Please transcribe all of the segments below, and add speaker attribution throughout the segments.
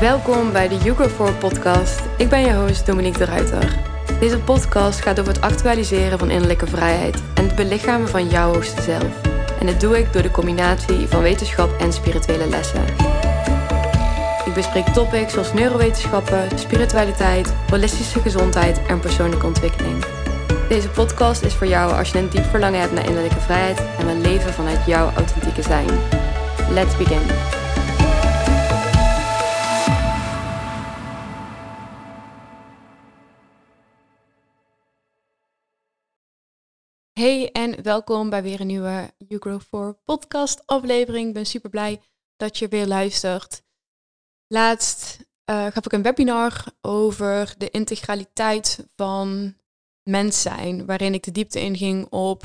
Speaker 1: Welkom bij de You For podcast. Ik ben je host Dominique de Ruiter. Deze podcast gaat over het actualiseren van innerlijke vrijheid en het belichamen van jouw hoogste zelf. En dat doe ik door de combinatie van wetenschap en spirituele lessen. Ik bespreek topics zoals neurowetenschappen, spiritualiteit, holistische gezondheid en persoonlijke ontwikkeling. Deze podcast is voor jou als je een diep verlangen hebt naar innerlijke vrijheid en wil leven vanuit jouw authentieke zijn. Let's begin. Hey en welkom bij weer een nieuwe You Grow 4 podcast aflevering. Ik ben super blij dat je weer luistert. Laatst uh, gaf ik een webinar over de integraliteit van mens zijn, waarin ik de diepte inging op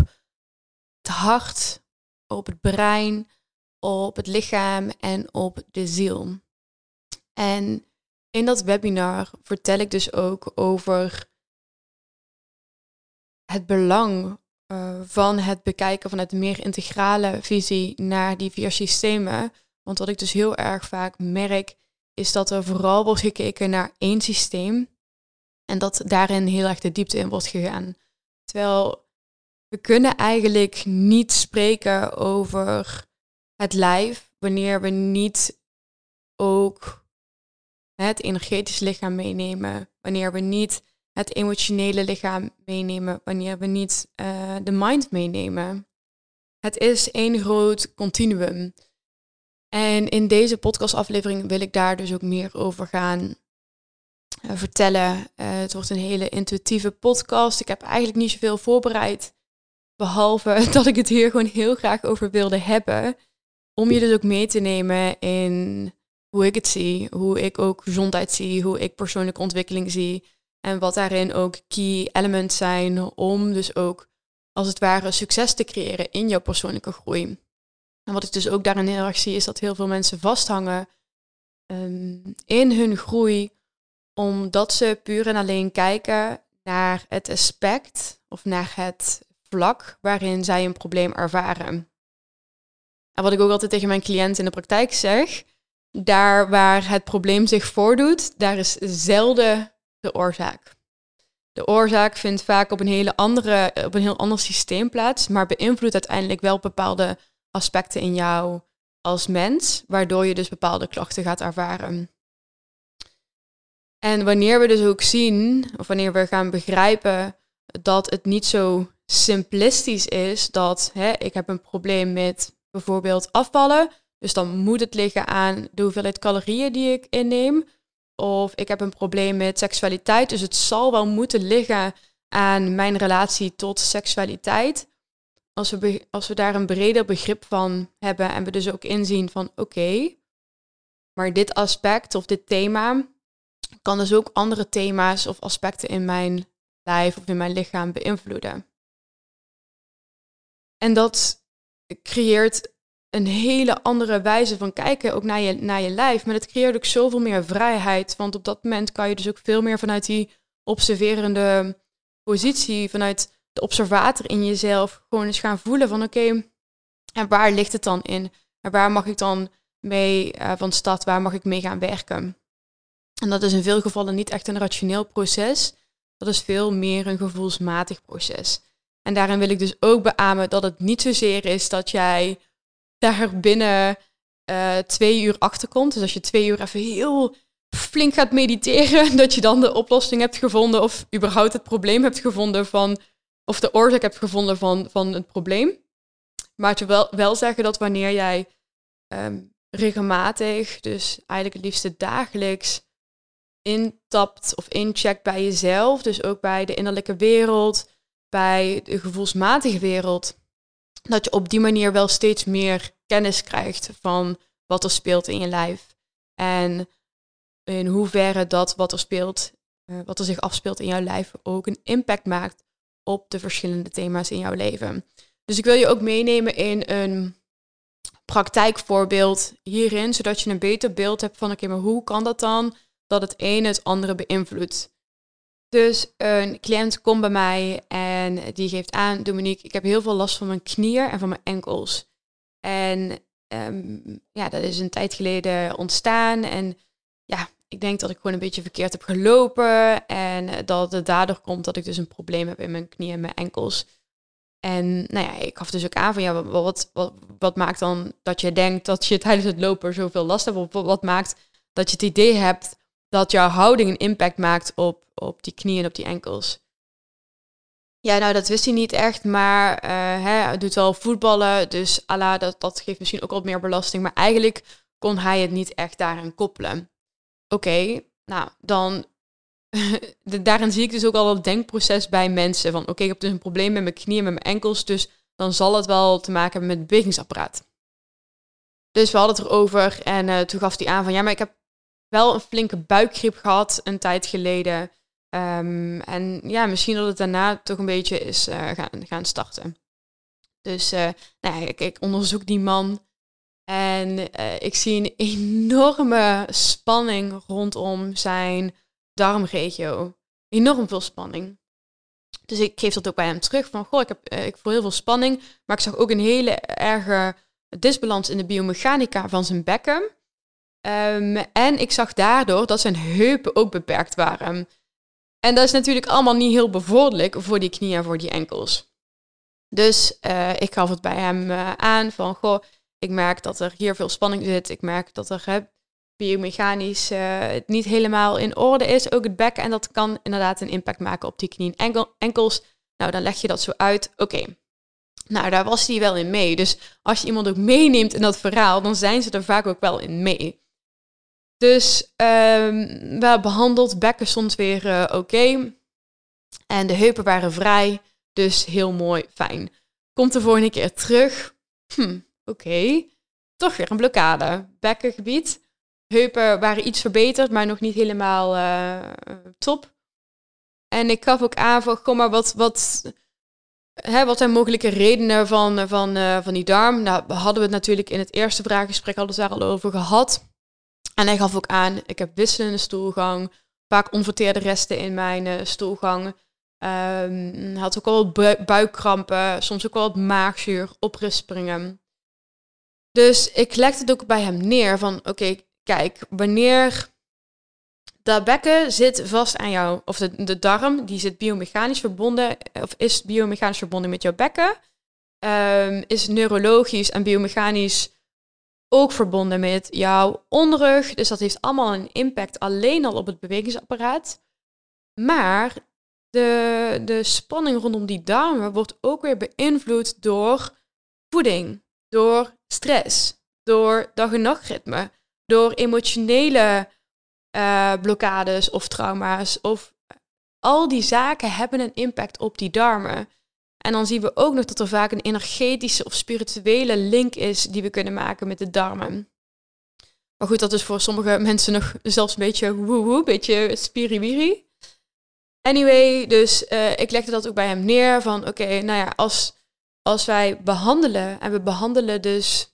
Speaker 1: het hart, op het brein, op het lichaam en op de ziel. En in dat webinar vertel ik dus ook over het belang uh, van het bekijken vanuit een meer integrale visie naar die vier systemen. Want wat ik dus heel erg vaak merk, is dat er vooral wordt gekeken naar één systeem. En dat daarin heel erg de diepte in wordt gegaan. Terwijl we kunnen eigenlijk niet spreken over het lijf wanneer we niet ook het energetisch lichaam meenemen. Wanneer we niet het emotionele lichaam meenemen wanneer we niet uh, de mind meenemen. Het is één groot continuum. En in deze podcastaflevering wil ik daar dus ook meer over gaan uh, vertellen. Uh, het wordt een hele intuïtieve podcast. Ik heb eigenlijk niet zoveel voorbereid. Behalve dat ik het hier gewoon heel graag over wilde hebben. Om je dus ook mee te nemen in hoe ik het zie. Hoe ik ook gezondheid zie. Hoe ik persoonlijke ontwikkeling zie. En wat daarin ook key elements zijn om dus ook als het ware succes te creëren in jouw persoonlijke groei. En wat ik dus ook daarin heel erg zie, is dat heel veel mensen vasthangen um, in hun groei, omdat ze puur en alleen kijken naar het aspect of naar het vlak waarin zij een probleem ervaren. En wat ik ook altijd tegen mijn cliënten in de praktijk zeg, daar waar het probleem zich voordoet, daar is zelden de oorzaak. De oorzaak vindt vaak op een, hele andere, op een heel ander systeem plaats, maar beïnvloedt uiteindelijk wel bepaalde aspecten in jou als mens, waardoor je dus bepaalde klachten gaat ervaren. En wanneer we dus ook zien, of wanneer we gaan begrijpen dat het niet zo simplistisch is dat hè, ik heb een probleem met bijvoorbeeld afvallen, dus dan moet het liggen aan de hoeveelheid calorieën die ik inneem, of ik heb een probleem met seksualiteit. Dus het zal wel moeten liggen aan mijn relatie tot seksualiteit. Als we, als we daar een breder begrip van hebben en we dus ook inzien van oké, maar dit aspect of dit thema kan dus ook andere thema's of aspecten in mijn lijf of in mijn lichaam beïnvloeden. En dat creëert een hele andere wijze van kijken, ook naar je, naar je lijf. Maar het creëert ook zoveel meer vrijheid. Want op dat moment kan je dus ook veel meer vanuit die observerende positie, vanuit de observator in jezelf, gewoon eens gaan voelen van oké, en waar ligt het dan in? En waar mag ik dan mee uh, van stad, waar mag ik mee gaan werken? En dat is in veel gevallen niet echt een rationeel proces. Dat is veel meer een gevoelsmatig proces. En daarin wil ik dus ook beamen dat het niet zozeer is dat jij daar binnen uh, twee uur achter komt. Dus als je twee uur even heel flink gaat mediteren, dat je dan de oplossing hebt gevonden of überhaupt het probleem hebt gevonden van, of de oorzaak hebt gevonden van, van het probleem. Maar het wel, wel zeggen dat wanneer jij um, regelmatig, dus eigenlijk het liefste dagelijks, intapt of incheckt bij jezelf, dus ook bij de innerlijke wereld, bij de gevoelsmatige wereld, dat je op die manier wel steeds meer kennis krijgt van wat er speelt in je lijf. En in hoeverre dat wat er speelt, uh, wat er zich afspeelt in jouw lijf, ook een impact maakt op de verschillende thema's in jouw leven. Dus ik wil je ook meenemen in een praktijkvoorbeeld hierin, zodat je een beter beeld hebt van oké, maar hoe kan dat dan dat het een het andere beïnvloedt? Dus een cliënt komt bij mij en die geeft aan, Dominique, ik heb heel veel last van mijn knieën en van mijn enkels. En ehm, ja, dat is een tijd geleden ontstaan. En ja, ik denk dat ik gewoon een beetje verkeerd heb gelopen. En dat het daardoor komt dat ik dus een probleem heb in mijn knieën en mijn enkels. En nou ja, ik gaf dus ook aan van ja, wat, wat, maakt dan dat je denkt dat je tijdens het lopen zoveel last hebt? Wat maakt dat je het idee hebt dat jouw houding een impact maakt op, op die knieën en op die enkels? Ja, nou dat wist hij niet echt, maar uh, hè, hij doet wel voetballen, dus ala, dat, dat geeft misschien ook wat meer belasting. Maar eigenlijk kon hij het niet echt daaraan koppelen. Oké, nou dan daarin zie ik dus ook al het denkproces bij mensen. Van oké, ik heb dus een probleem met mijn knieën, met mijn enkels. Dus dan zal het wel te maken hebben met het bewegingsapparaat. Dus we hadden het erover en uh, toen gaf hij aan van ja, maar ik heb wel een flinke buikgriep gehad een tijd geleden. Um, en ja, misschien dat het daarna toch een beetje is uh, gaan, gaan starten. Dus uh, nou ja, ik, ik, onderzoek die man en ik zie een enorme spanning rondom zijn darmregio. Enorm veel spanning. Dus ik geef dat ook bij hem terug van, goh, ik, heb, eh, ik voel heel veel spanning, maar ik zag ook een hele erge disbalans in de biomechanica van zijn bekken. Um, en ik zag daardoor dat zijn heupen ook beperkt waren. En dat is natuurlijk allemaal niet heel bevorderlijk voor die knieën en voor die enkels. Dus uh, ik gaf het bij hem uh, aan van, goh, ik merk dat er hier veel spanning zit. Ik merk dat er biomechanisch uh, niet helemaal in orde is. Ook het bekken. En dat kan inderdaad een impact maken op die knieën enkel, enkels. Nou, dan leg je dat zo uit. Oké. Nou, daar was hij wel in mee. Dus als je iemand ook meeneemt in dat verhaal, dan zijn ze er vaak ook wel in mee. Dus um, we hebben behandeld. Bekken stond weer uh, oké. En de heupen waren vrij. Dus heel mooi, fijn. Komt de volgende keer terug. Hm, oké. Toch weer een blokkade. Bekkengebied heupen waren iets verbeterd, maar nog niet helemaal uh, top. En ik gaf ook aan van, kom maar, wat, wat, hè, wat zijn mogelijke redenen van, van, van die darm? Nou, we hadden we het natuurlijk in het eerste vraaggesprek al, daar al over gehad. En hij gaf ook aan, ik heb wisselende stoelgang, vaak onverteerde resten in mijn uh, stoelgang. Um, had ook al wat buikkrampen, soms ook wel wat maagzuur, oprispingen. Dus ik legde het ook bij hem neer van, oké, kijk, wanneer dat bekken zit vast aan jou, of de, de darm, die zit biomechanisch verbonden, of is biomechanisch verbonden met jouw bekken, um, is neurologisch en biomechanisch ook verbonden met jouw onderrug. Dus dat heeft allemaal een impact alleen al op het bewegingsapparaat. Maar de, de spanning rondom die darmen wordt ook weer beïnvloed door voeding, door stress, door dag- en nachtritme door emotionele uh, blokkades of trauma's of al die zaken hebben een impact op die darmen. En dan zien we ook nog dat er vaak een energetische of spirituele link is die we kunnen maken met de darmen. Maar goed, dat is voor sommige mensen nog zelfs een beetje woe-woe, een beetje spiriwiri. Anyway, dus uh, ik legde dat ook bij hem neer van oké, nou ja, als, als wij behandelen en we behandelen dus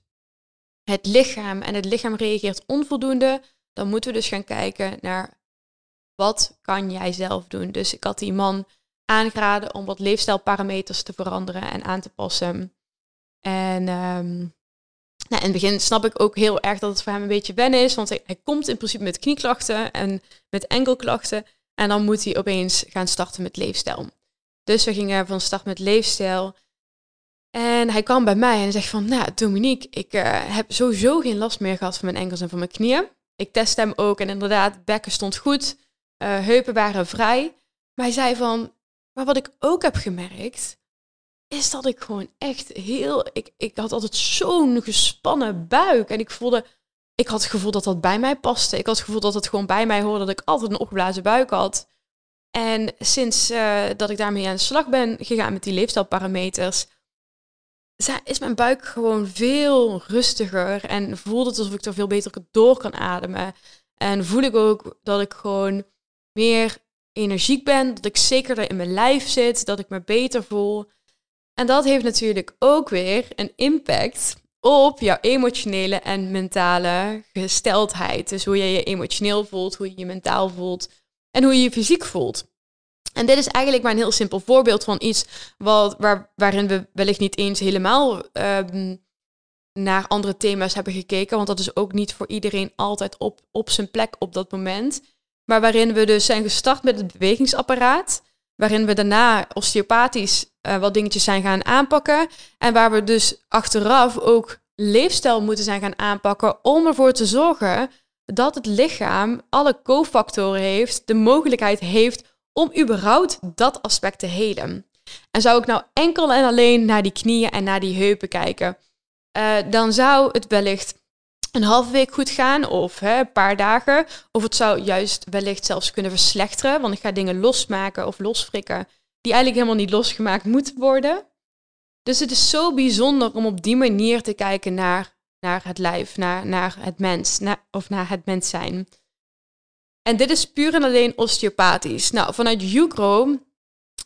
Speaker 1: het lichaam en het lichaam reageert onvoldoende, dan moeten we dus gaan kijken naar wat kan jij zelf doen. Dus ik had die man aangeraden om wat leefstijlparameters te veranderen en aan te passen. En um, nou, in het begin snap ik ook heel erg dat het voor hem een beetje wennen is, want hij, komt in principe met knieklachten en met enkelklachten. En dan moet hij opeens gaan starten met leefstijl. Dus we gingen van start met leefstijl. En hij kwam bij mij en zegt van, nou Dominique, ik uh, heb sowieso geen last meer gehad van mijn enkels en van mijn knieën. Ik test hem ook en inderdaad, bekken stond goed, uh, heupen waren vrij. Maar hij zei van, maar wat ik ook heb gemerkt, is dat ik gewoon echt heel, ik, ik had altijd zo'n gespannen buik. En ik voelde, ik had het gevoel dat dat bij mij paste. Ik had het gevoel dat het gewoon bij mij hoorde dat ik altijd een opgeblazen buik had. En sinds uh, dat ik daarmee aan de slag ben gegaan met die leefstijlparameters, is mijn buik gewoon veel rustiger en voelt het alsof ik er veel beter door kan ademen. En voel ik ook dat ik gewoon meer energiek ben, dat ik zekerder in mijn lijf zit, dat ik me beter voel. En dat heeft natuurlijk ook weer een impact op jouw emotionele en mentale gesteldheid. Dus hoe je je emotioneel voelt, hoe je je mentaal voelt en hoe je je fysiek voelt. En dit is eigenlijk maar een heel simpel voorbeeld van iets wat, waar, waarin we wellicht niet eens helemaal um, naar andere thema's hebben gekeken. Want dat is ook niet voor iedereen altijd op, op zijn plek op dat moment. Maar waarin we dus zijn gestart met het bewegingsapparaat. Waarin we daarna osteopathisch uh, wat dingetjes zijn gaan aanpakken. En waar we dus achteraf ook leefstijl moeten zijn gaan aanpakken. Om ervoor te zorgen dat het lichaam alle cofactoren heeft. De mogelijkheid heeft om überhaupt dat aspect te helen. En zou ik nou enkel en alleen naar die knieën en naar die heupen kijken, uh, dan zou het wellicht een halve week goed gaan of hè, een paar dagen. Of het zou juist wellicht zelfs kunnen verslechteren, want ik ga dingen losmaken of losfrikken die eigenlijk helemaal niet losgemaakt moeten worden. Dus het is zo bijzonder om op die manier te kijken naar, naar het lijf, naar, naar het mens of naar het mens zijn. En dit is puur en alleen osteopathisch. Nou, vanuit Jugro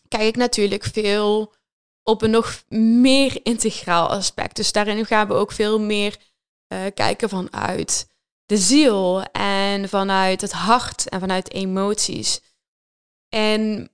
Speaker 1: kijk ik natuurlijk veel op een nog meer integraal aspect. Dus daarin gaan we ook veel meer uh, kijken vanuit de ziel en vanuit het hart en vanuit emoties. En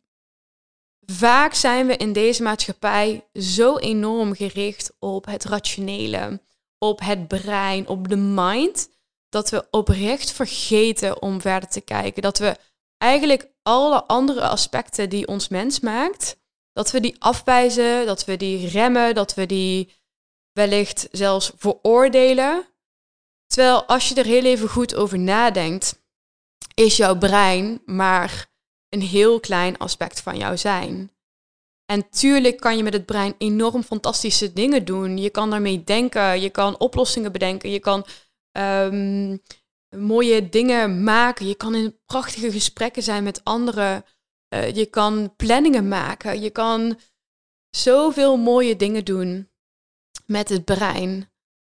Speaker 1: vaak zijn we in deze maatschappij zo enorm gericht op het rationele, op het brein, op de mind, dat we oprecht vergeten om verder te kijken. Dat we eigenlijk alle andere aspecten die ons mens maakt, dat we die afwijzen, dat we die remmen, dat we die wellicht zelfs veroordelen. Terwijl als je er heel even goed over nadenkt, is jouw brein maar een heel klein aspect van jouw zijn. En tuurlijk kan je met het brein enorm fantastische dingen doen. Je kan daarmee denken, je kan oplossingen bedenken, je kan um, mooie dingen maken. Je kan in prachtige gesprekken zijn met anderen. Uh, je kan planningen maken. Je kan zoveel mooie dingen doen met het brein.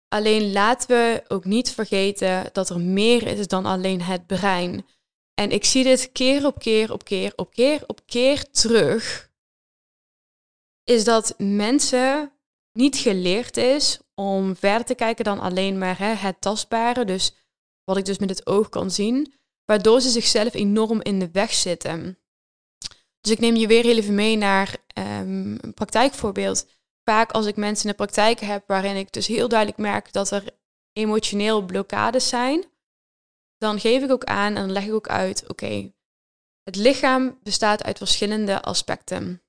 Speaker 1: Alleen laten we ook niet vergeten dat er meer is dan alleen het brein. En ik zie dit keer op keer op keer op keer op keer terug. Is dat mensen niet geleerd is om verder te kijken dan alleen maar hè, het tastbare. Dus wat ik dus met het oog kan zien. Waardoor ze zichzelf enorm in de weg zitten. Dus ik neem je weer even mee naar um, een praktijkvoorbeeld. Vaak als ik mensen in de praktijk heb waarin ik dus heel duidelijk merk dat er emotioneel blokkades zijn, dan geef ik ook aan en leg ik ook uit, oké, het lichaam bestaat uit verschillende aspecten.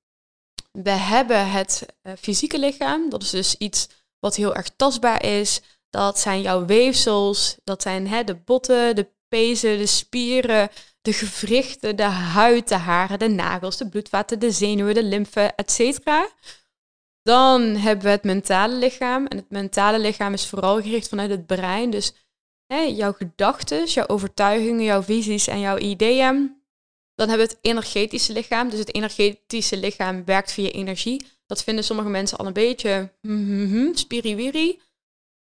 Speaker 1: We hebben het uh, fysieke lichaam, dat is dus iets wat heel erg tastbaar is. Dat zijn jouw weefsels, dat zijn hè, de botten, de pezen, de spieren, de gewrichten, de huid, de haren, de nagels, de bloedvaten, de zenuwen, de lymfe, etc. Dan hebben we het mentale lichaam. En het mentale lichaam is vooral gericht vanuit het brein. Dus hè, jouw gedachten, jouw overtuigingen, jouw visies en jouw ideeën. Dan hebben we het energetische lichaam. Dus het energetische lichaam werkt via energie. Dat vinden sommige mensen al een beetje mm spiriwiri.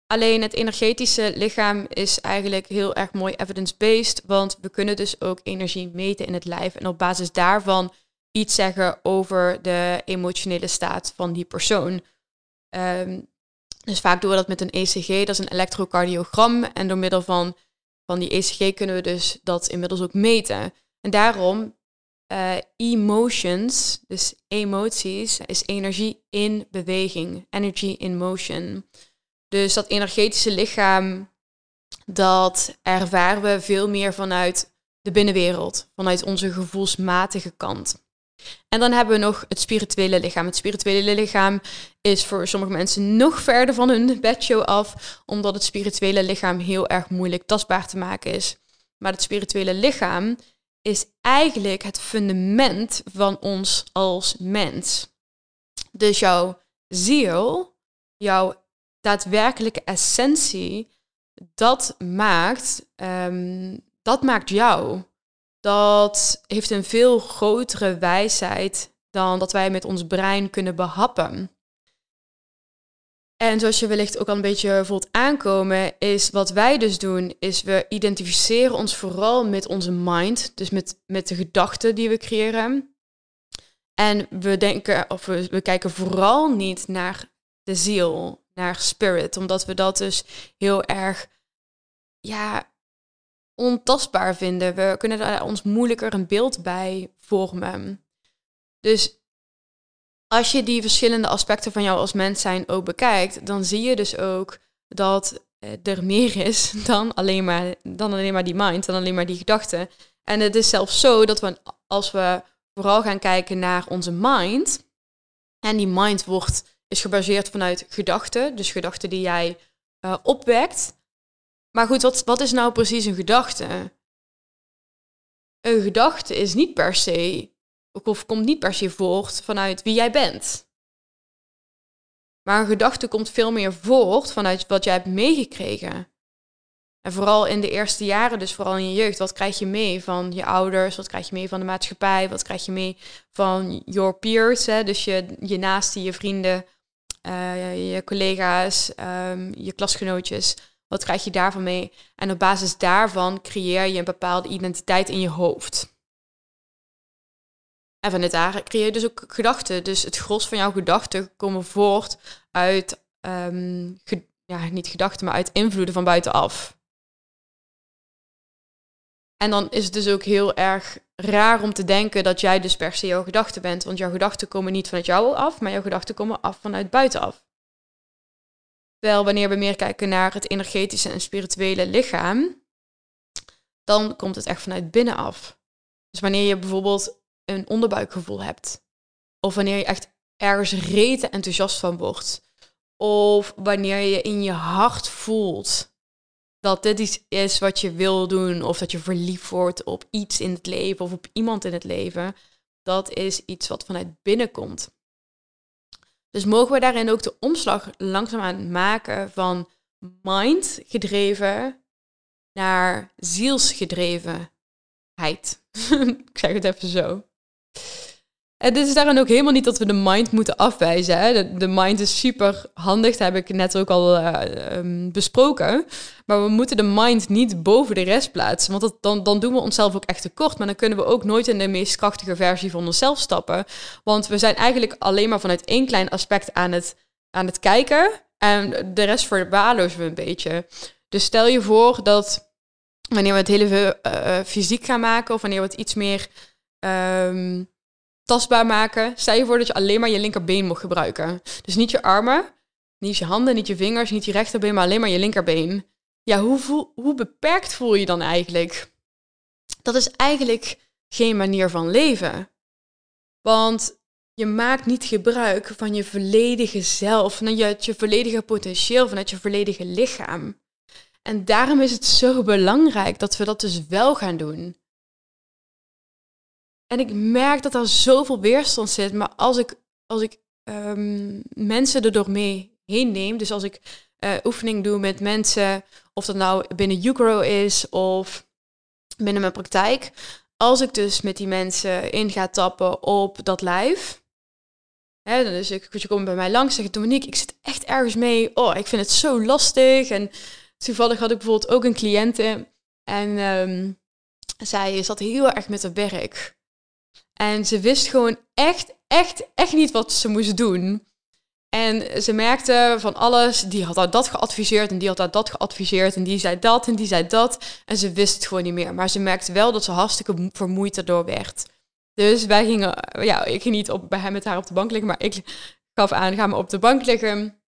Speaker 1: Alleen het energetische lichaam is eigenlijk heel erg mooi evidence-based, want we kunnen dus ook energie meten in het lijf en op basis daarvan iets zeggen over de emotionele staat van die persoon. Um, dus vaak doen we dat met een ECG, dat is een elektrocardiogram. En door middel van, van die ECG kunnen we dus dat inmiddels ook meten. En daarom uh, emotions, dus emoties, is energie in beweging, energy in motion. Dus dat energetische lichaam, dat ervaren we veel meer vanuit de binnenwereld, vanuit onze gevoelsmatige kant. En dan hebben we nog het spirituele lichaam. Het spirituele lichaam is voor sommige mensen nog verder van hun bedshow af, omdat het spirituele lichaam heel erg moeilijk tastbaar te maken is. Maar het spirituele lichaam is eigenlijk het fundament van ons als mens. Dus jouw ziel, jouw daadwerkelijke essentie, dat maakt, um, dat maakt jou. Dat heeft een veel grotere wijsheid dan dat wij met ons brein kunnen behappen. En zoals je wellicht ook al een beetje voelt aankomen, is wat wij dus doen, is we identificeren ons vooral met onze mind, dus met, met de gedachten die we creëren. En we denken, of we, we kijken vooral niet naar de ziel, naar spirit, omdat we dat dus heel erg, ja, ontastbaar vinden. We kunnen daar ons moeilijker een beeld bij vormen. Dus als je die verschillende aspecten van jou als mens zijn ook bekijkt, dan zie je dus ook dat er meer is dan alleen, maar, dan alleen maar die mind, dan alleen maar die gedachten. En het is zelfs zo dat we, als we vooral gaan kijken naar onze mind, en die mind wordt, is gebaseerd vanuit gedachten, dus gedachten die jij uh, opwekt. Maar goed, wat, wat is nou precies een gedachte? Een gedachte is niet per se, of komt niet per se voort vanuit wie jij bent. Maar een gedachte komt veel meer voort vanuit wat jij hebt meegekregen. En vooral in de eerste jaren, dus vooral in je jeugd, wat krijg je mee van je ouders? Wat krijg je mee van de maatschappij? Wat krijg je mee van your peers? Hè? Dus je, je naasten, je vrienden, uh, je collega's, um, je klasgenootjes. Wat krijg je daarvan mee? En op basis daarvan creëer je een bepaalde identiteit in je hoofd. En vanuit daar creëer je dus ook gedachten. Dus het gros van jouw gedachten komen voort uit, um, ja, niet gedachten, maar uit invloeden van buitenaf. En dan is het dus ook heel erg raar om te denken dat jij dus per se jouw gedachten bent. Want jouw gedachten komen niet vanuit jou af, maar jouw gedachten komen af vanuit buitenaf. Terwijl wanneer we meer kijken naar het energetische en spirituele lichaam, dan komt het echt vanuit binnenaf. Dus wanneer je bijvoorbeeld een onderbuikgevoel hebt, of wanneer je echt ergens rete enthousiast van wordt, of wanneer je in je hart voelt dat dit iets is wat je wil doen, of dat je verliefd wordt op iets in het leven of op iemand in het leven, dat is iets wat vanuit binnen komt. Dus mogen we daarin ook de omslag langzaamaan maken van mind gedreven naar zielsgedrevenheid. Ik zeg het even zo. Dit is daarom ook helemaal niet dat we de mind moeten afwijzen. Hè. De, mind is super handig, dat heb ik net ook al uh, um, besproken. Maar we moeten de mind niet boven de rest plaatsen. Want dat, dan, dan doen we onszelf ook echt tekort. Maar dan kunnen we ook nooit in de meest krachtige versie van onszelf stappen. Want we zijn eigenlijk alleen maar vanuit één klein aspect aan het, aan het kijken. En de rest verwaarlozen we een beetje. Dus stel je voor dat wanneer we het hele uh, fysiek gaan maken... of wanneer we het iets meer... Um, tastbaar maken. Stel je voor dat je alleen maar je linkerbeen mocht gebruiken. Dus niet je armen, niet je handen, niet je vingers, niet je rechterbeen, maar alleen maar je linkerbeen. Ja, hoe, hoe beperkt voel je dan eigenlijk? Dat is eigenlijk geen manier van leven. Want je maakt niet gebruik van je volledige zelf, van je volledige potentieel, vanuit je volledige lichaam. En daarom is het zo belangrijk dat we dat dus wel gaan doen. En ik merk dat er zoveel weerstand zit. Maar als ik, als ik um, mensen erdoor mee heen neem, dus als ik uh, oefening doe met mensen, of dat nou binnen UGRO is of binnen mijn praktijk, als ik dus met die mensen in ga tappen op dat lijf, hè, dus ik, je komt bij mij langs, zeg Dominique, ik zit echt ergens mee, oh, ik vind het zo lastig. En toevallig had ik bijvoorbeeld ook een cliënte en um, zij zat heel erg met haar werk. En ze wist gewoon echt, echt, echt niet wat ze moest doen. En ze merkte van alles, die had haar dat geadviseerd en die had haar dat geadviseerd en die zei dat en die zei dat. En ze wist het gewoon niet meer. Maar ze merkte wel dat ze hartstikke vermoeid erdoor werd. Dus wij gingen, ja, ik ging niet op, bij hem met haar op de bank liggen, maar ik gaf aan, ga maar op de bank liggen.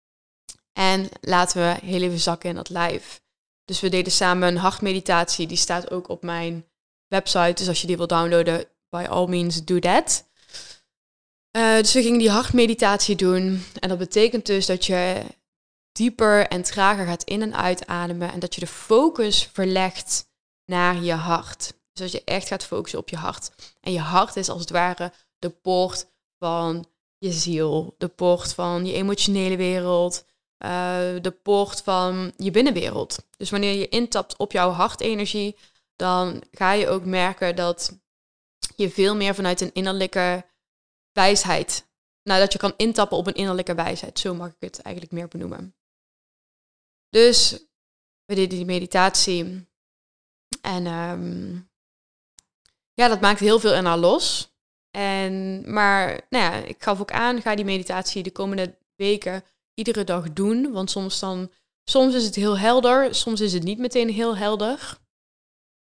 Speaker 1: En laten we heel even zakken in dat lijf. Dus we deden samen een hartmeditatie, die staat ook op mijn website. Dus als je die wil downloaden, by all means do that. Uh, dus we gingen die hartmeditatie doen. En dat betekent dus dat je dieper en trager gaat in- en uitademen. En dat je de focus verlegt naar je hart. Dus dat je echt gaat focussen op je hart. En je hart is als het ware de poort van je ziel. De poort van je emotionele wereld. Uh, de poort van je binnenwereld. Dus wanneer je intapt op jouw hartenergie, dan ga je ook merken dat je veel meer vanuit een innerlijke wijsheid. Nou, dat je kan intappen op een innerlijke wijsheid. Zo mag ik het eigenlijk meer benoemen. Dus we deden die meditatie. En um, ja, dat maakt heel veel in haar los. En, maar nou ja, ik gaf ook aan, ga die meditatie de komende weken iedere dag doen. Want soms dan, soms is het heel helder, soms is het niet meteen heel helder.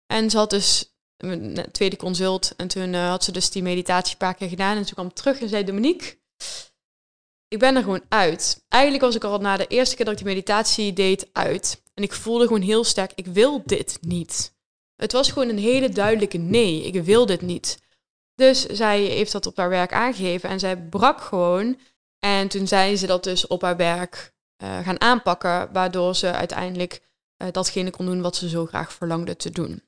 Speaker 1: En ze had dus een tweede consult. En toen uh, had ze dus die meditatie een paar keer gedaan. En toen kwam terug en zei Dominique, ik ben er gewoon uit. Eigenlijk was ik al na de eerste keer dat ik die meditatie deed uit. En ik voelde gewoon heel sterk, ik wil dit niet. Het was gewoon een hele duidelijke nee, ik wil dit niet. Dus zij heeft dat op haar werk aangegeven en zij brak gewoon. En toen zei ze dat dus op haar werk uh, gaan aanpakken, waardoor ze uiteindelijk datgene kon doen wat ze zo graag verlangde te doen.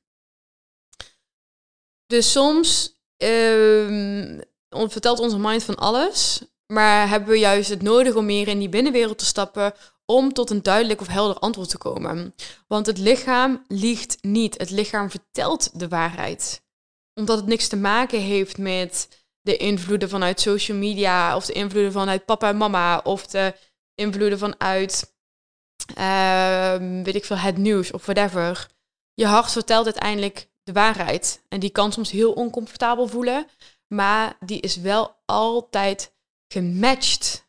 Speaker 1: Dus soms uh, vertelt onze mind van alles, maar hebben we juist het nodig om meer in die binnenwereld te stappen om tot een duidelijk of helder antwoord te komen. Want het lichaam liegt niet. Het lichaam vertelt de waarheid. Omdat het niks te maken heeft met de invloeden vanuit social media of de invloeden vanuit papa en mama of de invloeden vanuit, uh, weet ik veel, het nieuws of whatever. Je hart vertelt uiteindelijk de waarheid. En die kan soms heel oncomfortabel voelen, maar die is wel altijd gematcht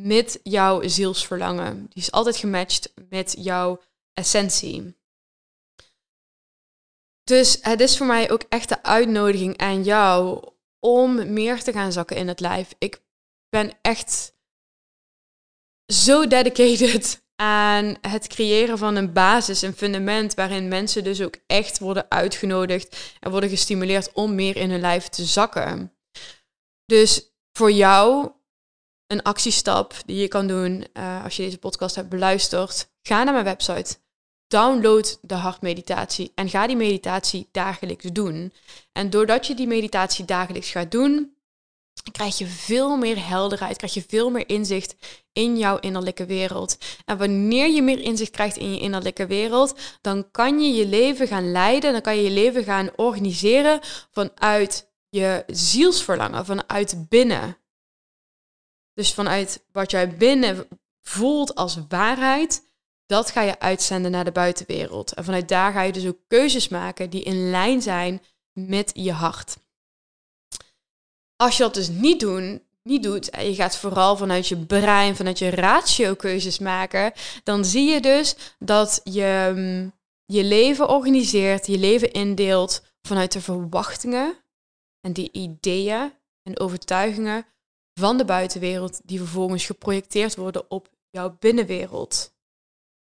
Speaker 1: met jouw zielsverlangen. Die is altijd gematcht met jouw essentie. Dus het is voor mij ook echt de uitnodiging aan jou om meer te gaan zakken in het lijf. Ik ben echt zo dedicated aan het creëren van een basis, een fundament waarin mensen dus ook echt worden uitgenodigd en worden gestimuleerd om meer in hun lijf te zakken. Dus voor jou een actiestap die je kan doen uh, als je deze podcast hebt beluisterd. Ga naar mijn website. Download de hartmeditatie en ga die meditatie dagelijks doen. En doordat je die meditatie dagelijks gaat doen, krijg je veel meer helderheid, krijg je veel meer inzicht in jouw innerlijke wereld. En wanneer je meer inzicht krijgt in je innerlijke wereld, dan kan je je leven gaan leiden, dan kan je je leven gaan organiseren vanuit je zielsverlangen, vanuit binnen. Dus vanuit wat jij binnen voelt als waarheid, dat ga je uitzenden naar de buitenwereld. En vanuit daar ga je dus ook keuzes maken die in lijn zijn met je hart. Als je dat dus niet, doen, niet doet en je gaat vooral vanuit je brein, vanuit je ratio keuzes maken, dan zie je dus dat je mm, je leven organiseert, je leven indeelt vanuit de verwachtingen en die ideeën en overtuigingen van de buitenwereld die vervolgens geprojecteerd worden op jouw binnenwereld.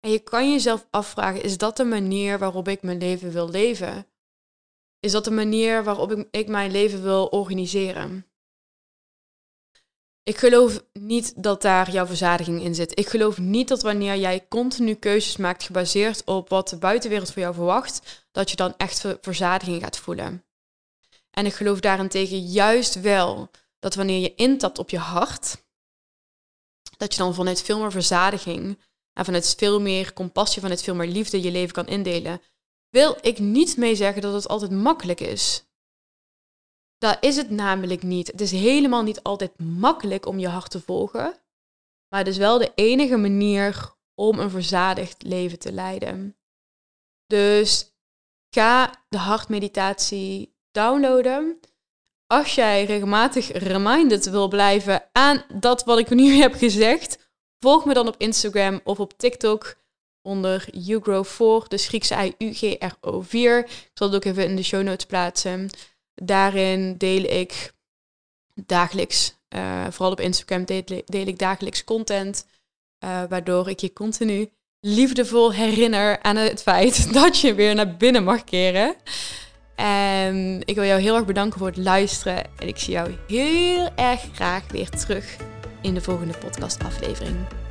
Speaker 1: En je kan jezelf afvragen, is dat de manier waarop ik mijn leven wil leven? Is dat de manier waarop ik, mijn leven wil organiseren? Ik geloof niet dat daar jouw verzadiging in zit. Ik geloof niet dat wanneer jij continu keuzes maakt gebaseerd op wat de buitenwereld voor jou verwacht, dat je dan echt verzadiging gaat voelen. En ik geloof daarentegen juist wel dat wanneer je intapt op je hart, dat je dan vanuit veel meer verzadiging en vanuit veel meer compassie, vanuit veel meer liefde je leven kan indelen. Wil ik niet mee zeggen dat het altijd makkelijk is. Daar is het namelijk niet. Het is helemaal niet altijd makkelijk om je hart te volgen. Maar het is wel de enige manier om een verzadigd leven te leiden. Dus ga de hartmeditatie downloaden. Als jij regelmatig reminded wil blijven aan dat wat ik nu heb gezegd, volg me dan op Instagram of op TikTok onder YouGrow4, dus Griekse I-U-G-R-O-4. Ik zal het ook even in de show notes plaatsen. Daarin deel ik dagelijks, uh, vooral op Instagram deel, ik dagelijks content, uh, waardoor ik je continu liefdevol herinner aan het feit dat je weer naar binnen mag keren. En ik wil jou heel erg bedanken voor het luisteren. En ik zie jou heel erg graag weer terug in de volgende podcastaflevering.